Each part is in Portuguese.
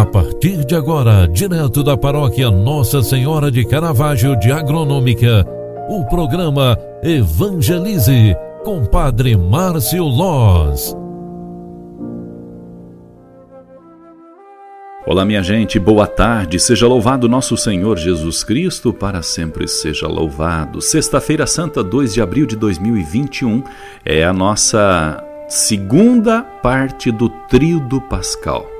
A partir de agora, direto da paróquia Nossa Senhora de Caravaggio de Agronômica, o programa Evangelize com Padre Márcio Loz. Olá, minha gente, boa tarde. Seja louvado nosso Senhor Jesus Cristo, para sempre seja louvado. Sexta-feira Santa, 2 de abril de 2021, é a nossa segunda parte do trio do Pascal.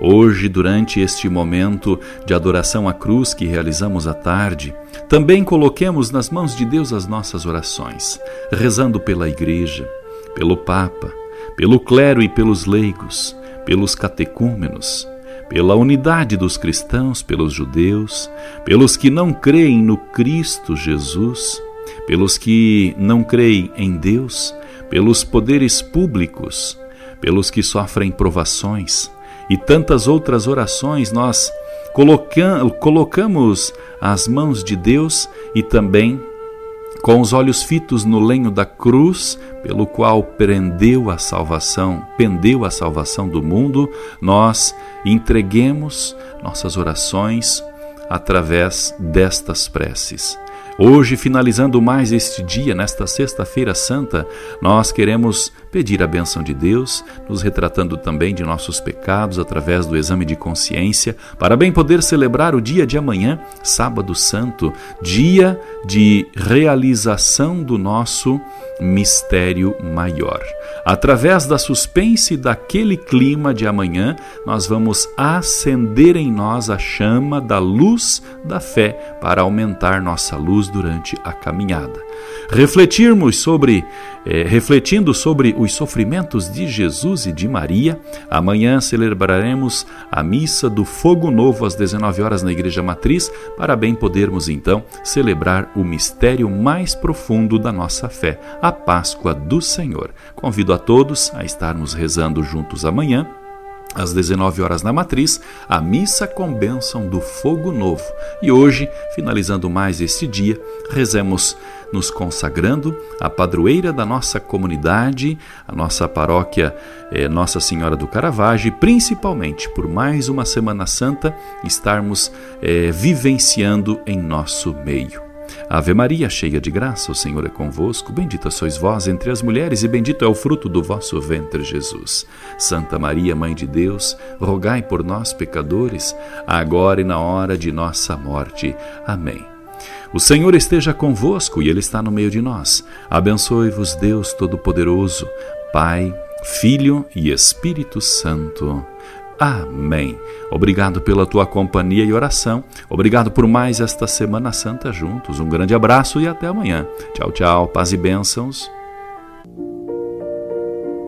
Hoje, durante este momento de adoração à cruz que realizamos à tarde, também coloquemos nas mãos de Deus as nossas orações, rezando pela Igreja, pelo Papa, pelo clero e pelos leigos, pelos catecúmenos, pela unidade dos cristãos, pelos judeus, pelos que não creem no Cristo Jesus, pelos que não creem em Deus, pelos poderes públicos, pelos que sofrem provações e tantas outras orações nós colocamos às mãos de Deus e também com os olhos fitos no lenho da cruz, pelo qual prendeu a salvação, pendeu a salvação do mundo, nós entreguemos nossas orações através destas preces. Hoje, finalizando mais este dia, nesta Sexta-feira Santa, nós queremos pedir a benção de Deus, nos retratando também de nossos pecados através do exame de consciência, para bem poder celebrar o dia de amanhã, Sábado Santo, dia de realização do nosso mistério maior. Através da suspense daquele clima de amanhã, nós vamos acender em nós a chama da luz da fé para aumentar nossa luz durante a caminhada. Refletirmos sobre, eh, refletindo sobre os sofrimentos de Jesus e de Maria, amanhã celebraremos a missa do Fogo Novo às 19 horas na Igreja Matriz, para bem podermos então celebrar o mistério mais profundo da nossa fé, a Páscoa do Senhor. Convido a todos a estarmos rezando juntos amanhã às 19 horas na Matriz, a missa com bênção do fogo novo. E hoje, finalizando mais este dia, rezemos nos consagrando a padroeira da nossa comunidade, a nossa paróquia eh, Nossa Senhora do Caravaggio, principalmente por mais uma Semana Santa estarmos eh, vivenciando em nosso meio. Ave Maria, cheia de graça, o Senhor é convosco. Bendita sois vós entre as mulheres, e bendito é o fruto do vosso ventre, Jesus. Santa Maria, Mãe de Deus, rogai por nós, pecadores, agora e na hora de nossa morte. Amém. O Senhor esteja convosco e Ele está no meio de nós. Abençoe-vos, Deus Todo-Poderoso, Pai, Filho e Espírito Santo. Amém. Obrigado pela tua companhia e oração. Obrigado por mais esta Semana Santa juntos. Um grande abraço e até amanhã. Tchau, tchau. Paz e bênçãos.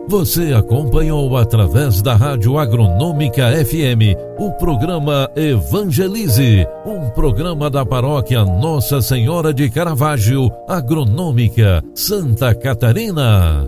Você acompanhou através da Rádio Agronômica FM o programa Evangelize, um programa da paróquia Nossa Senhora de Caravaggio, Agronômica, Santa Catarina.